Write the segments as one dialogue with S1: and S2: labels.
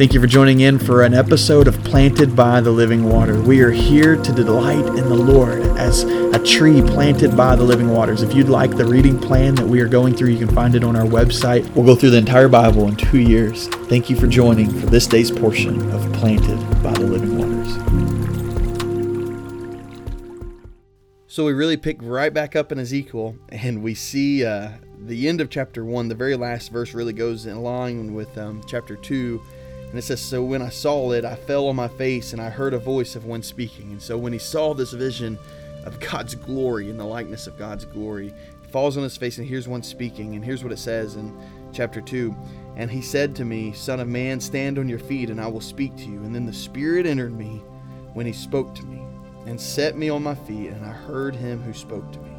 S1: Thank you for joining in for an episode of Planted by the Living Water. We are here to delight in the Lord as a tree planted by the living waters. If you'd like the reading plan that we are going through, you can find it on our website. We'll go through the entire Bible in two years. Thank you for joining for this day's portion of Planted by the Living Waters. So we really pick right back up in Ezekiel, and we see uh, the end of chapter one. The very last verse really goes in line with um, chapter two and it says, So when I saw it, I fell on my face and I heard a voice of one speaking. And so when he saw this vision of God's glory and the likeness of God's glory, he falls on his face and hears one speaking. And here's what it says in chapter 2 And he said to me, Son of man, stand on your feet and I will speak to you. And then the Spirit entered me when he spoke to me and set me on my feet, and I heard him who spoke to me.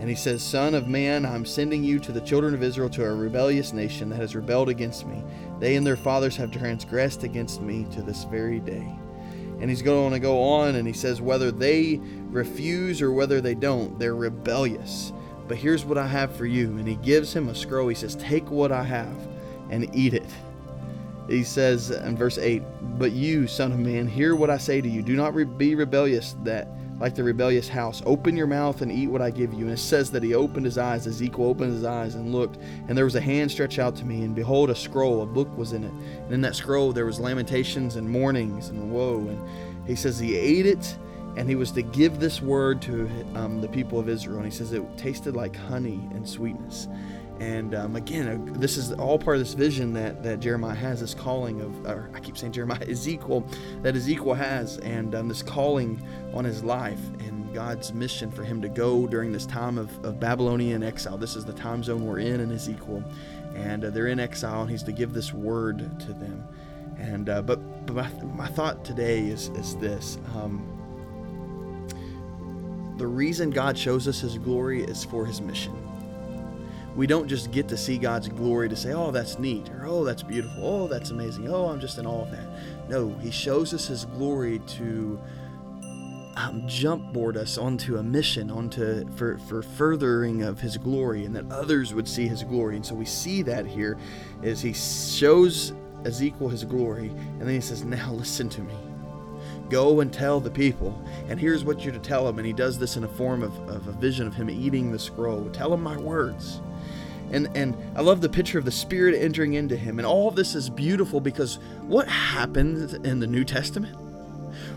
S1: And he says, Son of man, I'm sending you to the children of Israel, to a rebellious nation that has rebelled against me. They and their fathers have transgressed against me to this very day. And he's going to go on and he says, Whether they refuse or whether they don't, they're rebellious. But here's what I have for you. And he gives him a scroll. He says, Take what I have and eat it. He says in verse 8, But you, son of man, hear what I say to you. Do not be rebellious that like the rebellious house. Open your mouth and eat what I give you. And it says that he opened his eyes. Ezekiel opened his eyes and looked, and there was a hand stretched out to me, and behold, a scroll, a book was in it. And in that scroll there was lamentations and mournings and woe. And he says he ate it, and he was to give this word to um, the people of Israel. And he says it tasted like honey and sweetness. And um, again, uh, this is all part of this vision that, that Jeremiah has, this calling of, or I keep saying Jeremiah, Ezekiel, that Ezekiel has, and um, this calling on his life and God's mission for him to go during this time of, of Babylonian exile. This is the time zone we're in in Ezekiel, and uh, they're in exile, and he's to give this word to them. And uh, but, but my, my thought today is is this. Um, the reason God shows us His glory is for His mission we don't just get to see God's glory to say, oh, that's neat, or oh, that's beautiful, oh, that's amazing, oh, I'm just in awe of that. No, He shows us His glory to um, us onto a mission, onto for, for furthering of His glory, and that others would see His glory. And so we see that here as He shows Ezekiel His glory, and then He says, now listen to me. Go and tell the people, and here's what you're to tell them. And he does this in a form of, of a vision of him eating the scroll. Tell them my words and and I love the picture of the Spirit entering into him. And all this is beautiful because what happens in the New Testament?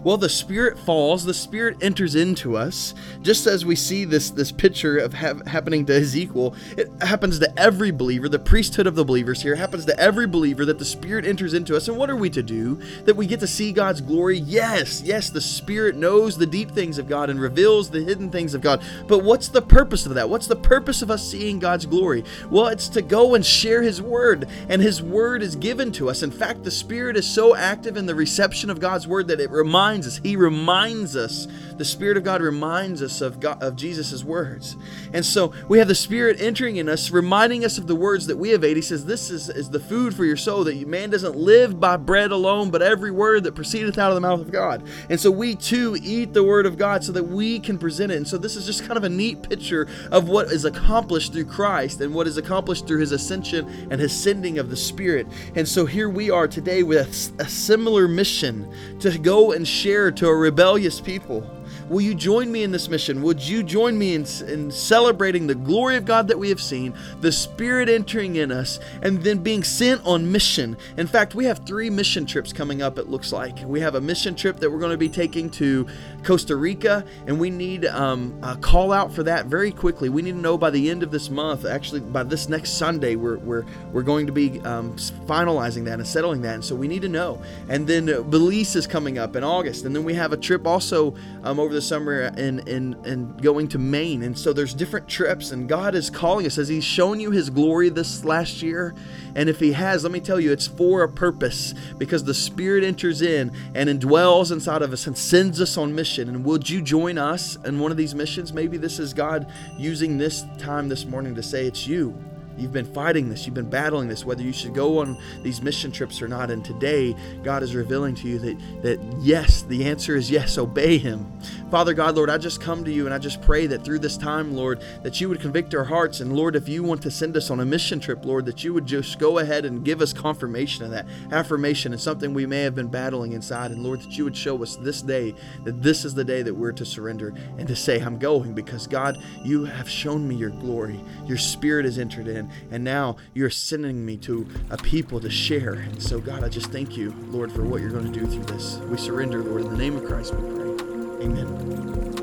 S1: Well, the Spirit falls, the Spirit enters into us, just as we see this, this picture of ha- happening to Ezekiel. It happens to every believer, the priesthood of the believers here happens to every believer that the Spirit enters into us. And what are we to do? That we get to see God's glory? Yes, yes, the Spirit knows the deep things of God and reveals the hidden things of God. But what's the purpose of that? What's the purpose of us seeing God's glory? Well, it's to go and share His Word, and His Word is given to us. In fact, the Spirit is so active in the reception of God's Word that it reminds reminds us. He reminds us. The Spirit of God reminds us of God, of Jesus' words. And so we have the Spirit entering in us, reminding us of the words that we have ate. He says, This is, is the food for your soul, that man doesn't live by bread alone, but every word that proceedeth out of the mouth of God. And so we too eat the word of God so that we can present it. And so this is just kind of a neat picture of what is accomplished through Christ and what is accomplished through his ascension and his sending of the Spirit. And so here we are today with a, a similar mission to go and share to a rebellious people Will you join me in this mission? Would you join me in, in celebrating the glory of God that we have seen, the Spirit entering in us, and then being sent on mission? In fact, we have three mission trips coming up, it looks like. We have a mission trip that we're going to be taking to Costa Rica, and we need um, a call out for that very quickly. We need to know by the end of this month, actually, by this next Sunday, we're, we're, we're going to be um, finalizing that and settling that. And so we need to know. And then Belize is coming up in August. And then we have a trip also um, over the summer in, in, in going to Maine. And so there's different trips, and God is calling us. Has He shown you His glory this last year? And if He has, let me tell you, it's for a purpose because the Spirit enters in and indwells inside of us and sends us on mission. And would you join us in one of these missions? Maybe this is God using this time this morning to say, It's you. You've been fighting this, you've been battling this, whether you should go on these mission trips or not. And today, God is revealing to you that, that yes, the answer is yes, obey Him. Father God, Lord, I just come to you and I just pray that through this time, Lord, that you would convict our hearts. And Lord, if you want to send us on a mission trip, Lord, that you would just go ahead and give us confirmation of that, affirmation and something we may have been battling inside. And Lord, that you would show us this day that this is the day that we're to surrender and to say, I'm going because God, you have shown me your glory. Your spirit has entered in. And now you're sending me to a people to share. And so, God, I just thank you, Lord, for what you're going to do through this. We surrender, Lord. In the name of Christ, we pray. Amen.